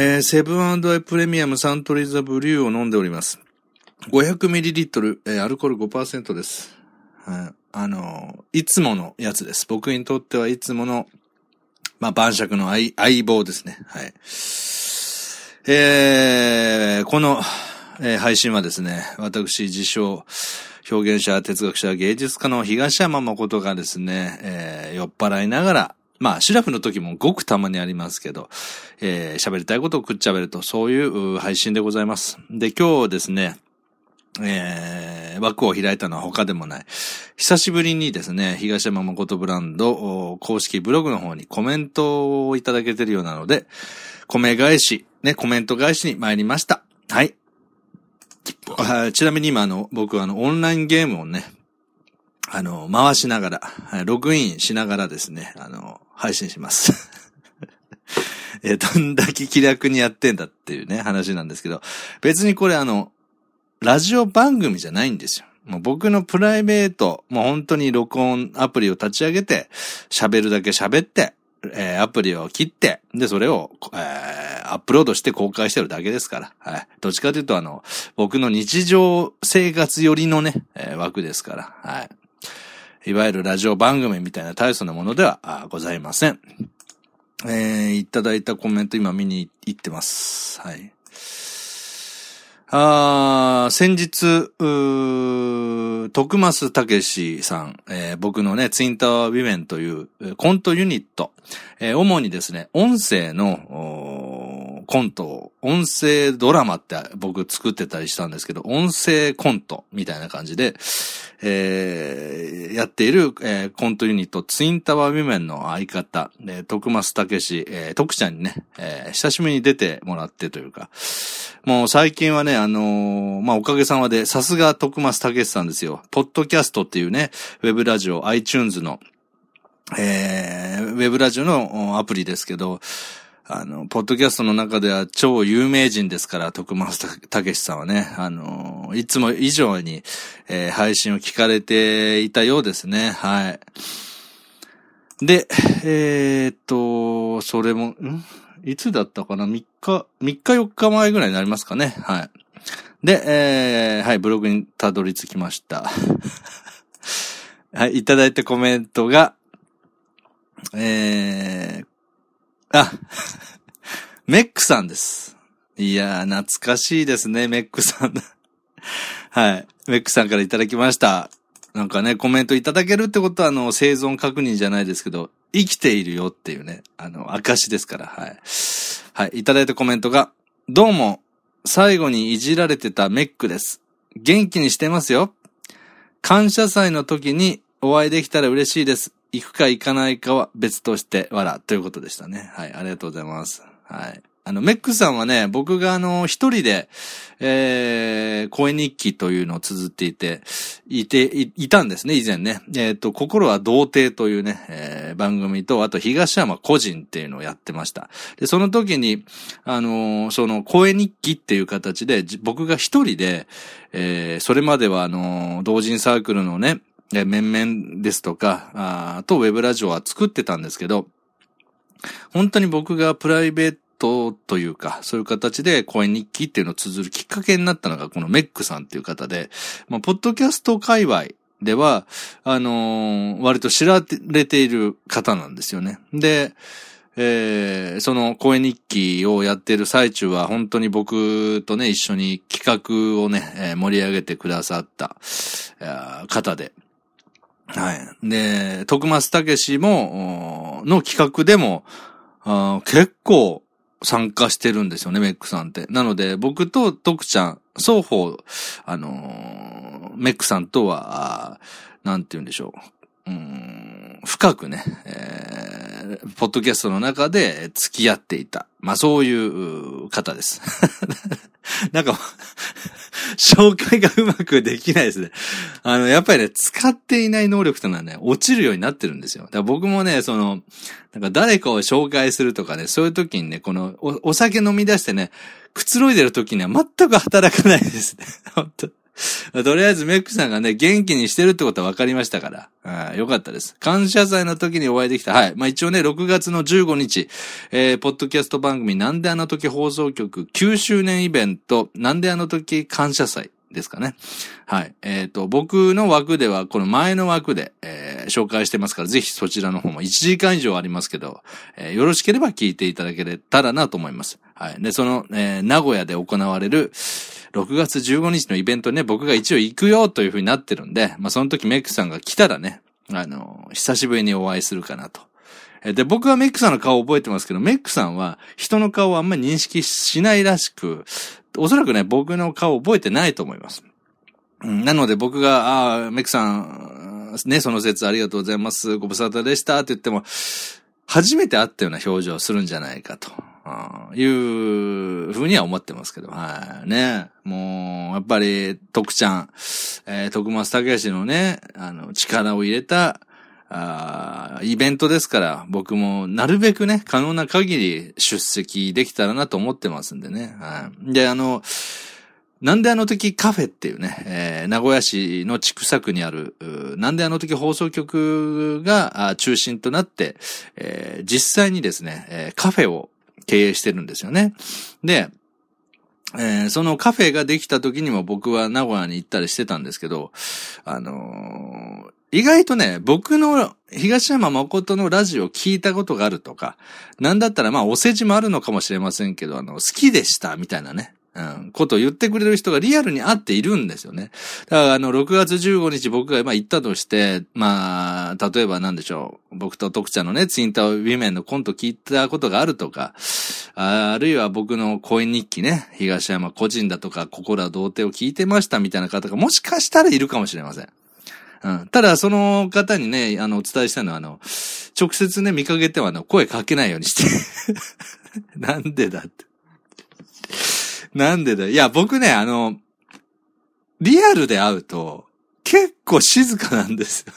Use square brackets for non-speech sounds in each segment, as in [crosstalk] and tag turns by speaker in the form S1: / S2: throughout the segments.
S1: えー、セブンアイプレミアムサントリーザブリューを飲んでおります。500ml、えー、アルコール5%です。はい。あの、いつものやつです。僕にとってはいつもの、まあ、晩酌の相相棒ですね。はい。えー、この、えー、配信はですね、私自称、表現者、哲学者、芸術家の東山誠がですね、えー、酔っ払いながら、まあ、シラフの時もごくたまにありますけど、えー、喋りたいことをくっちゃべると、そういう配信でございます。で、今日ですね、えー、枠を開いたのは他でもない。久しぶりにですね、東山誠ブランド公式ブログの方にコメントをいただけてるようなので、米返し、ね、コメント返しに参りました。はい。ちなみに今あの、僕はあの、オンラインゲームをね、あの、回しながら、ログインしながらですね、あの、配信します。[laughs] えどんだけ気楽にやってんだっていうね、話なんですけど、別にこれあの、ラジオ番組じゃないんですよ。もう僕のプライベート、もう本当に録音アプリを立ち上げて、喋るだけ喋って、えー、アプリを切って、で、それを、えー、アップロードして公開してるだけですから。はい。どっちかというと、あの、僕の日常生活寄りのね、えー、枠ですから。はい。いわゆるラジオ番組みたいな大層なものではございません。えー、いただいたコメント今見に行ってます。はい。あ先日、徳増武史さん、えー、僕のね、ツインタワーウィメンというコントユニット、えー、主にですね、音声のコント、音声ドラマって僕作ってたりしたんですけど、音声コントみたいな感じで、えー、やっている、えー、コントユニット、ツインタワーウィメンの相方、徳増武史、えー、徳ちゃんにね、えー、親しみに出てもらってというか、もう最近はね、あのー、まあ、おかげさまで、さすが徳松武史さんですよ。ポッドキャストっていうね、ウェブラジオ、iTunes の、えー、ウェブラジオのアプリですけど、あの、ポッドキャストの中では超有名人ですから、徳松たけしさんはね、あの、いつも以上に、えー、配信を聞かれていたようですね。はい。で、えー、っと、それも、ん？いつだったかな ?3 日、3日4日前ぐらいになりますかね。はい。で、えー、はい、ブログにたどり着きました。[laughs] はい、いただいたコメントが、えー、あ、メックさんです。いやー、懐かしいですね、メックさん。はい。メックさんからいただきました。なんかね、コメントいただけるってことは、あの、生存確認じゃないですけど、生きているよっていうね、あの、証ですから、はい。はい、いただいたコメントが、どうも、最後にいじられてたメックです。元気にしてますよ。感謝祭の時にお会いできたら嬉しいです。行くか行かないかは別として、わら、ということでしたね。はい、ありがとうございます。はい。あの、メックさんはね、僕があの、一人で、えー、声日記というのを綴っていて、いて、いいたんですね、以前ね。えっ、ー、と、心は童貞というね、えー、番組と、あと東山個人っていうのをやってました。で、その時に、あのー、その声日記っていう形で、僕が一人で、えー、それまではあのー、同人サークルのね、面々ですとか、あとウェブラジオは作ってたんですけど、本当に僕がプライベートというか、そういう形で声日記っていうのを綴るきっかけになったのが、このメックさんっていう方で、まあ、ポッドキャスト界隈では、あのー、割と知られている方なんですよね。で、えー、その声日記をやっている最中は本当に僕とね、一緒に企画をね、えー、盛り上げてくださった、方で。はい。で、徳松武史も、の企画でも、結構参加してるんですよね、メックさんって。なので、僕と徳ちゃん、双方、あのー、メックさんとは、なんて言うんでしょう。うん、深くね、えー、ポッドキャストの中で付き合っていた。まあそういう方です。[laughs] なんか、[laughs] 紹介がうまくできないですね。あの、やっぱりね、使っていない能力というのはね、落ちるようになってるんですよ。だから僕もね、その、なんか誰かを紹介するとかね、そういう時にね、このお、お酒飲み出してね、くつろいでる時には全く働かないですね。[laughs] 本当 [laughs] とりあえずメックさんがね、元気にしてるってことは分かりましたから。よかったです。感謝祭の時にお会いできた。はい。まあ、一応ね、6月の15日、えー、ポッドキャスト番組、なんであの時放送局9周年イベント、なんであの時感謝祭。ですかね。はい。えっ、ー、と、僕の枠では、この前の枠で、えー、紹介してますから、ぜひそちらの方も1時間以上ありますけど、えー、よろしければ聞いていただけたらなと思います。はい。で、その、え、名古屋で行われる、6月15日のイベントね、僕が一応行くよという風になってるんで、まあ、その時メックさんが来たらね、あの、久しぶりにお会いするかなと。で、僕はメックさんの顔を覚えてますけど、メックさんは人の顔をあんまり認識しないらしく、おそらくね、僕の顔を覚えてないと思います。なので僕が、ああ、メックさん、ね、その説ありがとうございます。ご無沙汰でしたって言っても、初めて会ったような表情をするんじゃないかと。いうふうには思ってますけど、はい。ね。もう、やっぱり、徳ちゃん、えー、徳松武史のね、あの、力を入れた、あイベントですから、僕もなるべくね、可能な限り出席できたらなと思ってますんでね。はい。で、あの、なんであの時カフェっていうね、えー、名古屋市の地区作区にある、なんであの時放送局が中心となって、えー、実際にですね、えー、カフェを経営してるんですよね。で、えー、そのカフェができた時にも僕は名古屋に行ったりしてたんですけど、あのー、意外とね、僕の東山誠のラジオ聞いたことがあるとか、なんだったらまあお世辞もあるのかもしれませんけど、あの、好きでしたみたいなね。うん、ことを言ってくれる人がリアルに会っているんですよね。だからあの、6月15日僕がまあ行ったとして、まあ、例えばなんでしょう。僕と徳ちゃんのね、ツインターウィメンのコント聞いたことがあるとか、あるいは僕の声日記ね、東山個人だとか、心は童貞を聞いてましたみたいな方がもしかしたらいるかもしれません。うん。ただ、その方にね、あの、お伝えしたのは、あの、直接ね、見かけては、あの、声かけないようにして。[laughs] なんでだって。なんでだ？いや、僕ね、あの、リアルで会うと、結構静かなんですよ。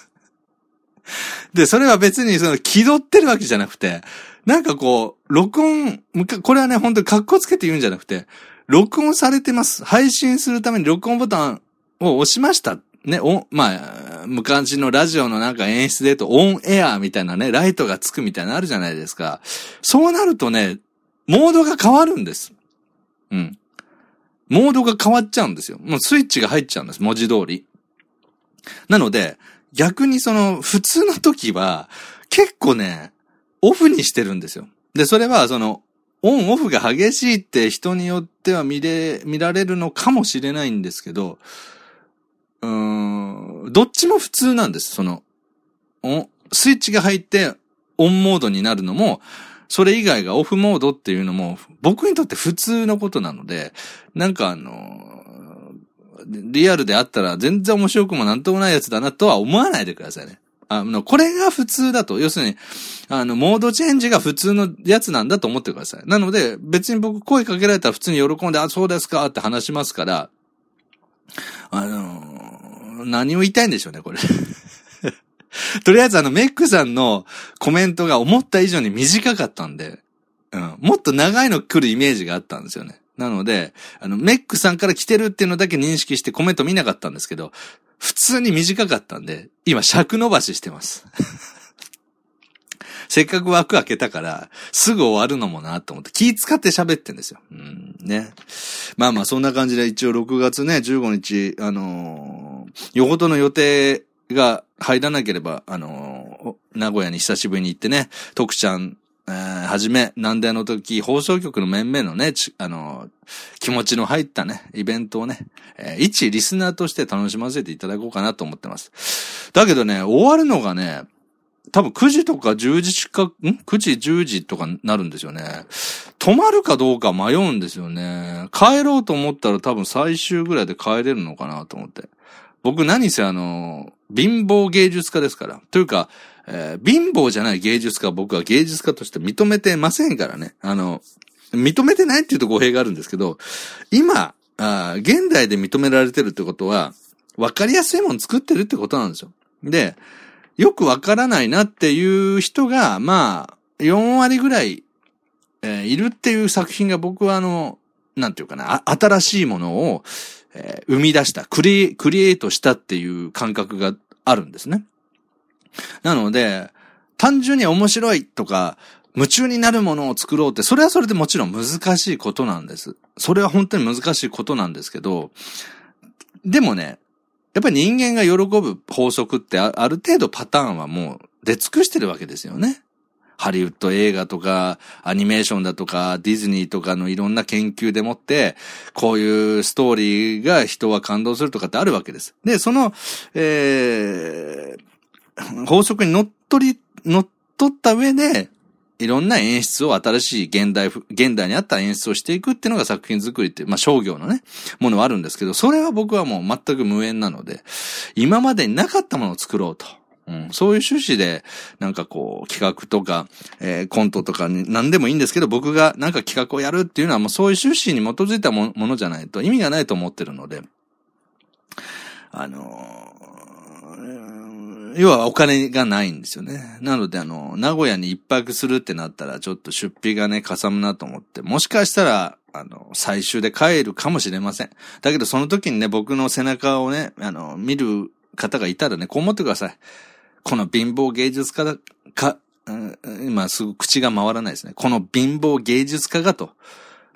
S1: [laughs] で、それは別にその気取ってるわけじゃなくて、なんかこう、録音、これはね、本当に格好つけて言うんじゃなくて、録音されてます。配信するために録音ボタンを押しました。ね、お、まあ、昔のラジオのなんか演出で言うと、オンエアみたいなね、ライトがつくみたいなのあるじゃないですか。そうなるとね、モードが変わるんです。うん。モードが変わっちゃうんですよ。もうスイッチが入っちゃうんです、文字通り。なので、逆にその、普通の時は、結構ね、オフにしてるんですよ。で、それはその、オンオフが激しいって人によっては見れ、見られるのかもしれないんですけど、うーん、どっちも普通なんです。その、スイッチが入ってオンモードになるのも、それ以外がオフモードっていうのも、僕にとって普通のことなので、なんかあの、リアルであったら全然面白くもなんともないやつだなとは思わないでくださいね。あの、これが普通だと。要するに、あの、モードチェンジが普通のやつなんだと思ってください。なので、別に僕声かけられたら普通に喜んで、あ、そうですかって話しますから、あの何を言いたいんでしょうね、これ。[laughs] とりあえずあの、メックさんのコメントが思った以上に短かったんで、うん、もっと長いの来るイメージがあったんですよね。なので、あの、メックさんから来てるっていうのだけ認識してコメント見なかったんですけど、普通に短かったんで、今尺伸ばししてます。[laughs] せっかく枠開けたから、すぐ終わるのもなと思って気使って喋ってんですよ。うん、ね。まあまあ、そんな感じで一応6月ね、15日、あのー、よほどの予定が入らなければ、あのー、名古屋に久しぶりに行ってね、徳ちゃん、えー、はじめ、南大の時、放送局の面々のね、あのー、気持ちの入ったね、イベントをね、えー、一リスナーとして楽しませていただこうかなと思ってます。だけどね、終わるのがね、多分9時とか10時しか、ん ?9 時、10時とかなるんですよね。泊まるかどうか迷うんですよね。帰ろうと思ったら多分最終ぐらいで帰れるのかなと思って。僕何せあの、貧乏芸術家ですから。というか、えー、貧乏じゃない芸術家僕は芸術家として認めてませんからね。あの、認めてないっていうと語弊があるんですけど、今、あ現代で認められてるってことは、わかりやすいもの作ってるってことなんですよ。で、よくわからないなっていう人が、まあ、4割ぐらい、えー、いるっていう作品が僕はあの、なんていうかな、新しいものを、えー、生み出した、クリ、クリエイトしたっていう感覚があるんですね。なので、単純に面白いとか、夢中になるものを作ろうって、それはそれでもちろん難しいことなんです。それは本当に難しいことなんですけど、でもね、やっぱり人間が喜ぶ法則ってある程度パターンはもう出尽くしてるわけですよね。ハリウッド映画とか、アニメーションだとか、ディズニーとかのいろんな研究でもって、こういうストーリーが人は感動するとかってあるわけです。で、その、えー、法則に乗っ取り、乗っ取った上で、いろんな演出を新しい現代、現代にあった演出をしていくっていうのが作品作りって、まあ商業のね、ものはあるんですけど、それは僕はもう全く無縁なので、今までになかったものを作ろうと。うん、そういう趣旨で、なんかこう、企画とか、えー、コントとかに何でもいいんですけど、僕がなんか企画をやるっていうのはもうそういう趣旨に基づいたものじゃないと意味がないと思ってるので、あの要はお金がないんですよね。なのであの、名古屋に一泊するってなったらちょっと出費がね、かさむなと思って、もしかしたら、あの、最終で帰るかもしれません。だけどその時にね、僕の背中をね、あの、見る方がいたらね、こう思ってください。この貧乏芸術家だ、か、今すぐ口が回らないですね。この貧乏芸術家がと。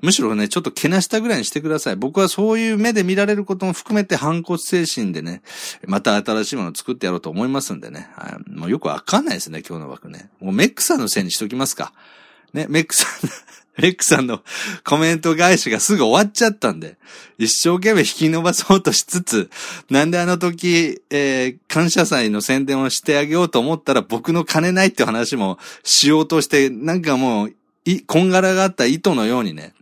S1: むしろね、ちょっとけなしたぐらいにしてください。僕はそういう目で見られることも含めて反骨精神でね、また新しいものを作ってやろうと思いますんでね。はい、もうよくわかんないですね、今日の枠ね。もうメックさんのせいにしときますか。ね、メックさん、[laughs] メックさんのコメント返しがすぐ終わっちゃったんで、一生懸命引き伸ばそうとしつつ、なんであの時、えー、感謝祭の宣伝をしてあげようと思ったら僕の金ないって話もしようとして、なんかもう、い、こんがらがった糸のようにね、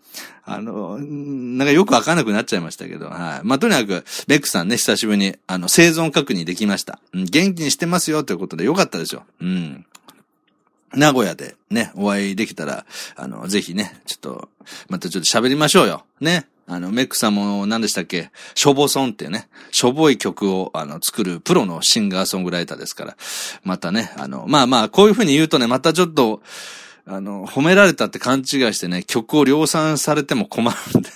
S1: あの、なんかよくわかんなくなっちゃいましたけど、はい。まあ、とにかく、ベックさんね、久しぶりに、あの、生存確認できました。うん、元気にしてますよということでよかったですよ。うん。名古屋でね、お会いできたら、あの、ぜひね、ちょっと、またちょっと喋りましょうよ。ね。あの、メックさんも何でしたっけ？しょぼソンっていうね、しょぼい曲を、あの、作るプロのシンガーソングライターですから、またね、あの、まあまあ、こういうふうに言うとね、またちょっと、あの、褒められたって勘違いしてね、曲を量産されても困るんで。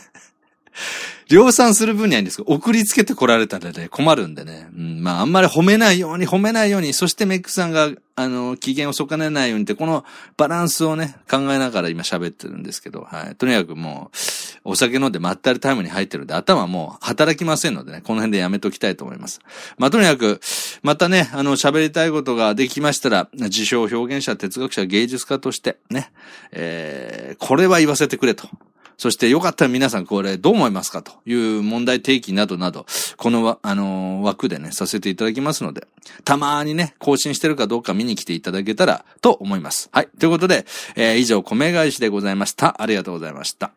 S1: 量産する分にはいいんですけど、送りつけて来られたらね、困るんでね。うん、まあ、あんまり褒めないように、褒めないように、そしてメックさんが、あの、機嫌を損ねないようにって、このバランスをね、考えながら今喋ってるんですけど、はい。とにかくもう、お酒飲んでまったりタイムに入ってるんで、頭もう働きませんのでね、この辺でやめときたいと思います。まあ、とにかく、またね、あの、喋りたいことができましたら、自称表現者、哲学者、芸術家として、ね、えー、これは言わせてくれと。そしてよかったら皆さんこれどう思いますかという問題提起などなど、このあの枠でね、させていただきますので、たまにね、更新してるかどうか見に来ていただけたらと思います。はい。ということで、えー、以上、米返しでございました。ありがとうございました。